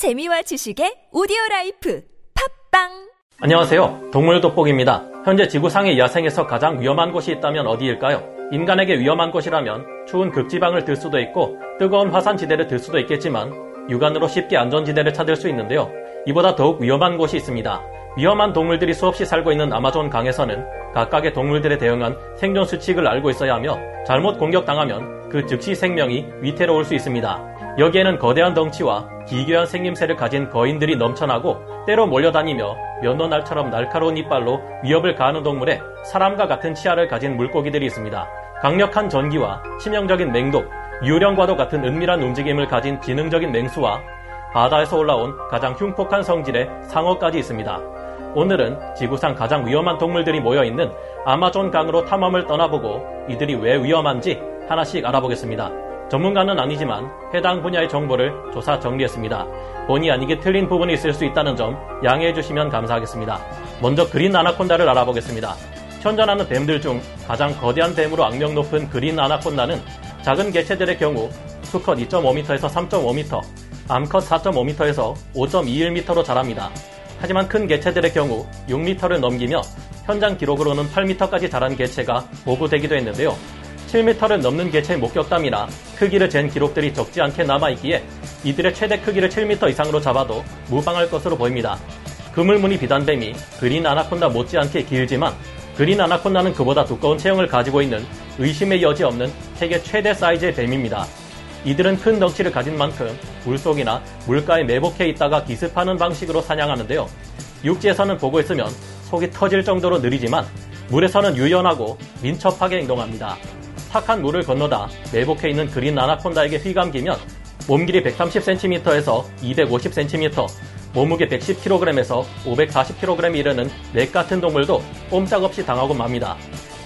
재미와 지식의 오디오 라이프 팟빵 안녕하세요. 동물 돋보기입니다. 현재 지구상의 야생에서 가장 위험한 곳이 있다면 어디일까요? 인간에게 위험한 곳이라면 추운 극지방을 들 수도 있고 뜨거운 화산지대를 들 수도 있겠지만 육안으로 쉽게 안전지대를 찾을 수 있는데요. 이보다 더욱 위험한 곳이 있습니다. 위험한 동물들이 수없이 살고 있는 아마존 강에서는 각각의 동물들에 대응한 생존 수칙을 알고 있어야 하며 잘못 공격당하면 그 즉시 생명이 위태로울 수 있습니다. 여기에는 거대한 덩치와 기괴한 생김새를 가진 거인들이 넘쳐나고 때로 몰려다니며 면도날처럼 날카로운 이빨로 위협을 가하는 동물에 사람과 같은 치아를 가진 물고기들이 있습니다. 강력한 전기와 치명적인 맹독, 유령과도 같은 은밀한 움직임을 가진 지능적인 맹수와 바다에서 올라온 가장 흉폭한 성질의 상어까지 있습니다. 오늘은 지구상 가장 위험한 동물들이 모여있는 아마존 강으로 탐험을 떠나보고 이들이 왜 위험한지 하나씩 알아보겠습니다. 전문가는 아니지만 해당 분야의 정보를 조사 정리했습니다. 본의 아니게 틀린 부분이 있을 수 있다는 점 양해해 주시면 감사하겠습니다. 먼저 그린 아나콘다를 알아보겠습니다. 현존하는 뱀들 중 가장 거대한 뱀으로 악명 높은 그린 아나콘다는 작은 개체들의 경우 수컷 2.5m에서 3.5m, 암컷 4.5m에서 5.21m로 자랍니다. 하지만 큰 개체들의 경우 6m를 넘기며 현장 기록으로는 8m까지 자란 개체가 보고되기도 했는데요. 7m를 넘는 개체의 목격담이나 크기를 잰 기록들이 적지 않게 남아있기에 이들의 최대 크기를 7m 이상으로 잡아도 무방할 것으로 보입니다. 그물무늬 비단뱀이 그린 아나콘다 못지않게 길지만 그린 아나콘다는 그보다 두꺼운 체형을 가지고 있는 의심의 여지 없는 세계 최대 사이즈의 뱀입니다. 이들은 큰 덩치를 가진 만큼 물속이나 물가에 매복해 있다가 기습하는 방식으로 사냥하는데요. 육지에서는 보고 있으면 속이 터질 정도로 느리지만 물에서는 유연하고 민첩하게 행동합니다. 탁한 물을 건너다 매복해 있는 그린 아나콘다에게 휘감기면 몸길이 130cm에서 250cm, 몸무게 110kg에서 540kg에 이르는 맥 같은 동물도 꼼짝없이 당하고 맙니다.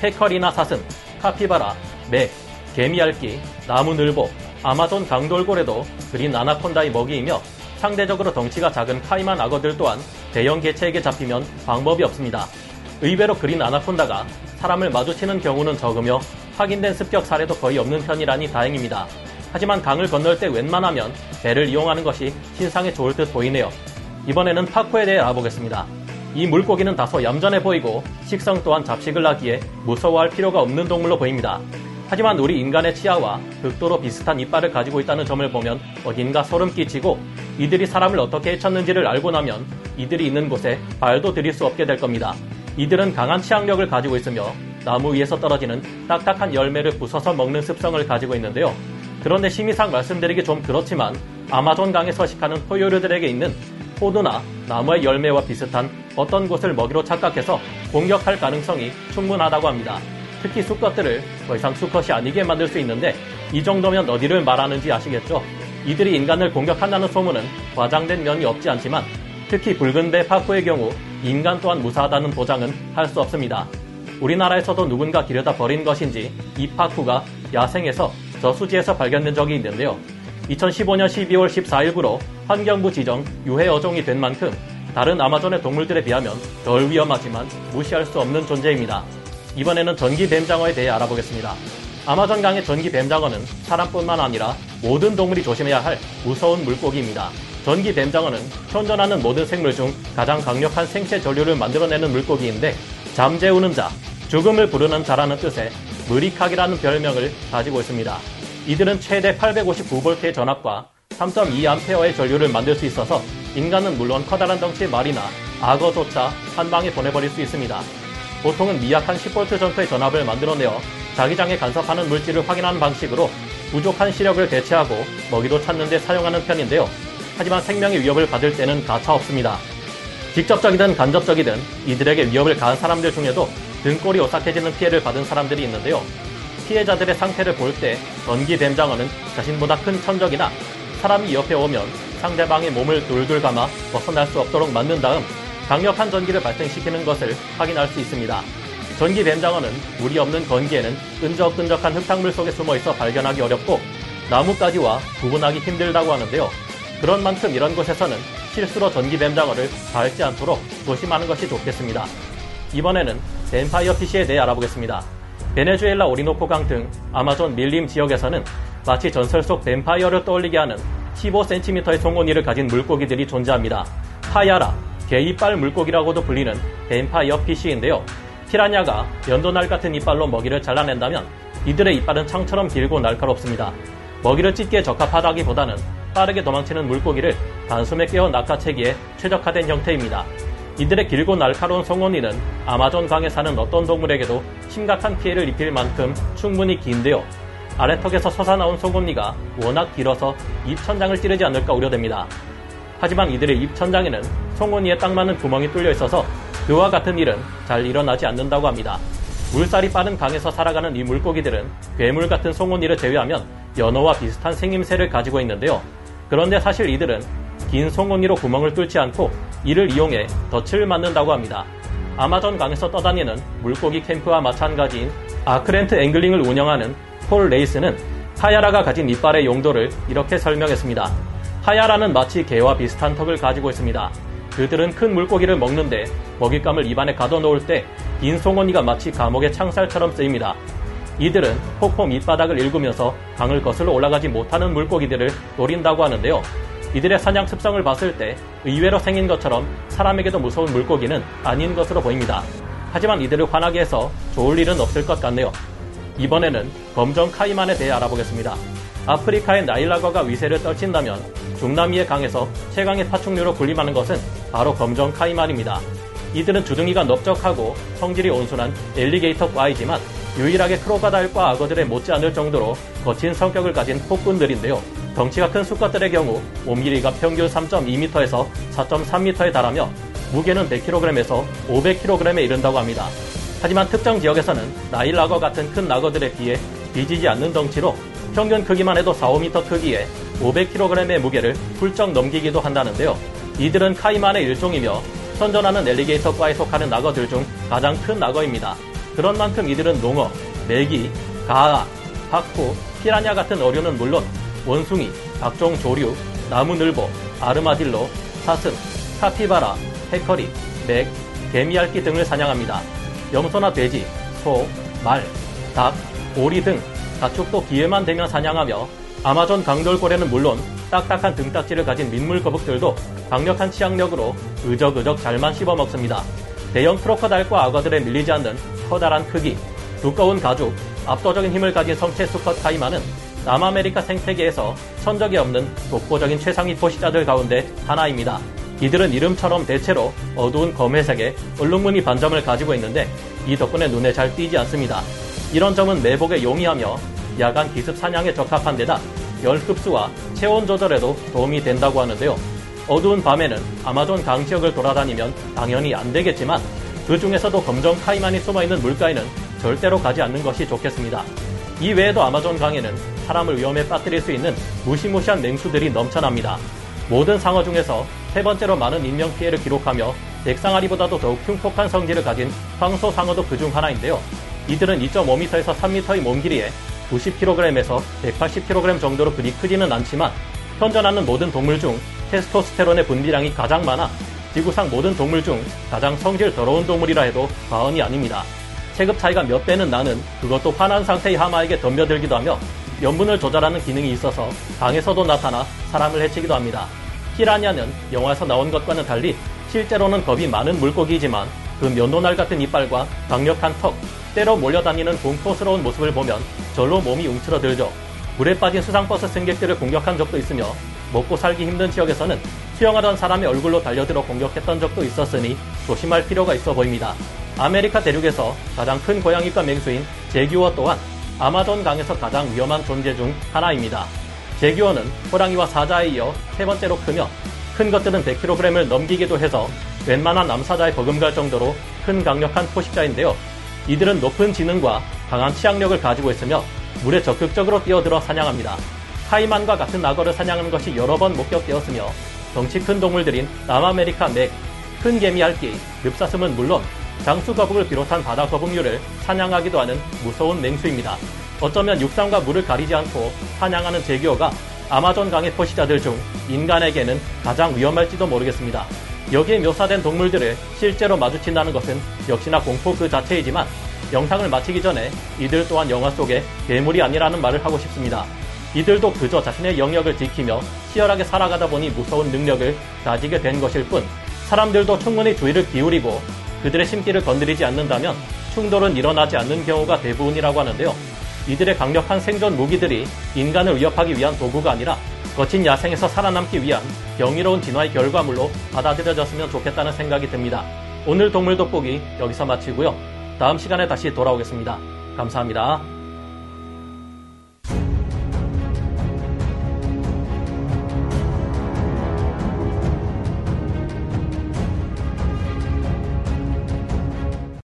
페커리나 사슴, 카피바라, 매, 개미핥기, 나무늘보, 아마존 강돌고래도 그린 아나콘다의 먹이이며 상대적으로 덩치가 작은 카이만 악어들 또한 대형 개체에게 잡히면 방법이 없습니다. 의외로 그린 아나콘다가 사람을 마주치는 경우는 적으며 확인된 습격 사례도 거의 없는 편이라니 다행입니다. 하지만 강을 건널 때 웬만하면 배를 이용하는 것이 신상에 좋을 듯 보이네요. 이번에는 파코에 대해 알아보겠습니다. 이 물고기는 다소 얌전해 보이고 식성 또한 잡식을 하기에 무서워할 필요가 없는 동물로 보입니다. 하지만 우리 인간의 치아와 극도로 비슷한 이빨을 가지고 있다는 점을 보면 어딘가 소름 끼치고 이들이 사람을 어떻게 해쳤는지를 알고 나면 이들이 있는 곳에 발도 들일 수 없게 될 겁니다. 이들은 강한 치악력을 가지고 있으며 나무 위에서 떨어지는 딱딱한 열매를 부숴서 먹는 습성을 가지고 있는데요. 그런데 심의상 말씀드리기 좀 그렇지만 아마존 강에 서식하는 포유류들에게 있는 포도나 나무의 열매와 비슷한 어떤 곳을 먹이로 착각해서 공격할 가능성이 충분하다고 합니다. 특히 수컷들을 더 이상 수컷이 아니게 만들 수 있는데 이 정도면 어디를 말하는지 아시겠죠? 이들이 인간을 공격한다는 소문은 과장된 면이 없지 않지만 특히 붉은 배 파쿠의 경우 인간 또한 무사하다는 보장은 할 수 없습니다. 우리나라에서도 누군가 기려다 버린 것인지 이 파쿠가 야생에서 저수지에서 발견된 적이 있는데요. 2015년 12월 14일부로 환경부 지정 유해 어종이 된 만큼 다른 아마존의 동물들에 비하면 덜 위험하지만 무시할 수 없는 존재입니다. 이번에는 전기 뱀장어에 대해 알아보겠습니다. 아마존 강의 전기 뱀장어는 사람뿐만 아니라 모든 동물이 조심해야 할 무서운 물고기입니다. 전기 뱀장어는 현존하는 모든 생물 중 가장 강력한 생체 전류를 만들어내는 물고기인데 잠재우는 자, 죽음을 부르는 자라는 뜻의 무리카기라는 별명을 가지고 있습니다. 이들은 최대 859V의 전압과 3.2A의 전류를 만들 수 있어서 인간은 물론 커다란 덩치의 말이나 악어조차 한 방에 보내버릴 수 있습니다. 보통은 미약한 10V 정도의 전압을 만들어내어 자기장에 간섭하는 물질을 확인하는 방식으로 부족한 시력을 대체하고 먹이도 찾는 데 사용하는 편인데요. 하지만 생명의 위협을 받을 때는 가차없습니다. 직접적이든 간접적이든 이들에게 위협을 가한 사람들 중에도 등골이 오싹해지는 피해를 받은 사람들이 있는데요. 피해자들의 상태를 볼 때 전기 뱀장어는 자신보다 큰 천적이나 사람이 옆에 오면 상대방의 몸을 돌돌 감아 벗어날 수 없도록 만든 다음 강력한 전기를 발생시키는 것을 확인할 수 있습니다. 전기 뱀장어는 물이 없는 건기에는 끈적끈적한 흙탕물 속에 숨어 있어 발견하기 어렵고 나뭇가지와 구분하기 힘들다고 하는데요. 그런 만큼 이런 곳에서는 실수로 전기 뱀장어를 밟지 않도록 조심하는 것이 좋겠습니다. 이번에는 뱀파이어 피시에 대해 알아보겠습니다. 베네수엘라 오리노코강 등 아마존 밀림 지역에서는 마치 전설 속 뱀파이어를 떠올리게 하는 15cm의 송곳니를 가진 물고기들이 존재합니다. 파야라, 개이빨 물고기라고도 불리는 뱀파이어 피쉬인데요. 피라냐가 연도날 같은 이빨로 먹이를 잘라낸다면 이들의 이빨은 창처럼 길고 날카롭습니다. 먹이를 찢기에 적합하다기보다는 빠르게 도망치는 물고기를 단숨에 깨어 낚아채기에 최적화된 형태입니다. 이들의 길고 날카로운 송곳니는 아마존 강에 사는 어떤 동물에게도 심각한 피해를 입힐 만큼 충분히 긴데요. 아래턱에서 솟아나온 송곳니가 워낙 길어서 입천장을 찌르지 않을까 우려됩니다. 하지만 이들의 입천장에는 송곳니에 딱 맞는 구멍이 뚫려 있어서 그와 같은 일은 잘 일어나지 않는다고 합니다. 물살이 빠른 강에서 살아가는 이 물고기들은 괴물 같은 송곳니를 제외하면 연어와 비슷한 생김새를 가지고 있는데요. 그런데 사실 이들은 긴 송곳니로 구멍을 뚫지 않고 이를 이용해 덫을 맞는다고 합니다. 아마존 강에서 떠다니는 물고기 캠프와 마찬가지인 아크렌트 앵글링을 운영하는 폴 레이스는 하야라가 가진 이빨의 용도를 이렇게 설명했습니다. 하야라는 마치 개와 비슷한 턱을 가지고 있습니다. 그들은 큰 물고기를 먹는데 먹잇감을 입안에 가둬놓을 때 긴 송곳니가 마치 감옥의 창살처럼 쓰입니다. 이들은 폭포 밑바닥을 일구면서 강을 거슬러 올라가지 못하는 물고기들을 노린다고 하는데요. 이들의 사냥 습성을 봤을 때 의외로 생긴 것처럼 사람에게도 무서운 물고기는 아닌 것으로 보입니다. 하지만 이들을 화나게 해서 좋을 일은 없을 것 같네요. 이번에는 검정 카이만에 대해 알아보겠습니다. 아프리카의 나일라거가 위세를 떨친다면 중남미의 강에서 최강의 파충류로 군림하는 것은 바로 검정 카이만입니다. 이들은 주둥이가 넓적하고 성질이 온순한 엘리게이터과이지만 유일하게 크로가다일과 악어들에 못지않을 정도로 거친 성격을 가진 폭군들인데요. 덩치가 큰 수컷들의 경우 몸 길이가 평균 3.2m에서 4.3m에 달하며 무게는 100kg에서 500kg에 이른다고 합니다. 하지만 특정 지역에서는 나일 악어 같은 큰 악어들에 비해 뒤지지 않는 덩치로 평균 크기만 해도 4, 5m 크기에 500kg의 무게를 훌쩍 넘기기도 한다는데요. 이들은 카이만의 일종이며 선전하는 엘리게이터과에 속하는 악어들 중 가장 큰 악어입니다. 그런 만큼 이들은 농어, 메기, 가아, 파쿠, 피라냐 같은 어류는 물론 원숭이, 각종 조류, 나무늘보, 아르마딜로, 사슴, 카피바라, 해커리, 맥, 개미알기 등을 사냥합니다. 염소나 돼지, 소, 말, 닭, 오리 등 가축도 기회만 되면 사냥하며 아마존 강돌고래는 물론 딱딱한 등딱지를 가진 민물 거북들도 강력한 치악력으로 의적의적 잘만 씹어먹습니다. 대형 크로커달과 악어들에 밀리지 않는 커다란 크기, 두꺼운 가죽, 압도적인 힘을 가진 성체 수컷 카이마는 남아메리카 생태계에서 천적이 없는 독보적인 최상위 포식자들 가운데 하나입니다. 이들은 이름처럼 대체로 어두운 검회색의 얼룩무늬 반점을 가지고 있는데 이 덕분에 눈에 잘 띄지 않습니다. 이런 점은 매복에 용이하며 야간 기습 사냥에 적합한 데다 열 흡수와 체온 조절에도 도움이 된다고 하는데요. 어두운 밤에는 아마존 강 지역을 돌아다니면 당연히 안 되겠지만 그 중에서도 검정 카이만이 숨어있는 물가에는 절대로 가지 않는 것이 좋겠습니다. 이 외에도 아마존 강에는 사람을 위험에 빠뜨릴 수 있는 무시무시한 맹수들이 넘쳐납니다. 모든 상어 중에서 세 번째로 많은 인명 피해를 기록하며 백상아리보다도 더욱 흉폭한 성질을 가진 황소 상어도 그중 하나인데요. 이들은 2.5m에서 3m의 몸 길이에 90kg에서 180kg 정도로 그리 크지는 않지만 현존하는 모든 동물 중 테스토스테론의 분비량이 가장 많아 지구상 모든 동물 중 가장 성질 더러운 동물이라 해도 과언이 아닙니다. 체급 차이가 몇 배는 나는 그것도 화난 상태의 하마에게 덤벼들기도 하며 염분을 조절하는 기능이 있어서 강에서도 나타나 사람을 해치기도 합니다. 피라냐는 영화에서 나온 것과는 달리 실제로는 겁이 많은 물고기이지만 그 면도날 같은 이빨과 강력한 턱, 때로 몰려다니는 공포스러운 모습을 보면 절로 몸이 움츠러들죠. 물에 빠진 수상버스 승객들을 공격한 적도 있으며 먹고 살기 힘든 지역에서는 수영하던 사람의 얼굴로 달려들어 공격했던 적도 있었으니 조심할 필요가 있어 보입니다. 아메리카 대륙에서 가장 큰 고양이과 맹수인 재규어 또한 아마존 강에서 가장 위험한 존재 중 하나입니다. 재규어는 호랑이와 사자에 이어 세 번째로 크며 큰 것들은 100kg을 넘기기도 해서 웬만한 암사자에 버금갈 정도로 큰 강력한 포식자인데요. 이들은 높은 지능과 강한 치악력을 가지고 있으며 물에 적극적으로 뛰어들어 사냥합니다. 카이만과 같은 악어를 사냥하는 것이 여러 번 목격되었으며 덩치 큰 동물들인 남아메리카 맥, 큰 개미 알기, 늪사슴은 물론 장수 거북을 비롯한 바다 거북류를 사냥하기도 하는 무서운 맹수입니다. 어쩌면 육상과 물을 가리지 않고 사냥하는 제기어가 아마존 강의 포식자들 중 인간에게는 가장 위험할지도 모르겠습니다. 여기에 묘사된 동물들을 실제로 마주친다는 것은 역시나 공포 그 자체이지만 영상을 마치기 전에 이들 또한 영화 속의 괴물이 아니라는 말을 하고 싶습니다. 이들도 그저 자신의 영역을 지키며 치열하게 살아가다 보니 무서운 능력을 가지게 된 것일 뿐 사람들도 충분히 주의를 기울이고 그들의 심기를 건드리지 않는다면 충돌은 일어나지 않는 경우가 대부분이라고 하는데요. 이들의 강력한 생존 무기들이 인간을 위협하기 위한 도구가 아니라 거친 야생에서 살아남기 위한 경이로운 진화의 결과물로 받아들여졌으면 좋겠다는 생각이 듭니다. 오늘 동물 돋보기 여기서 마치고요. 다음 시간에 다시 돌아오겠습니다. 감사합니다.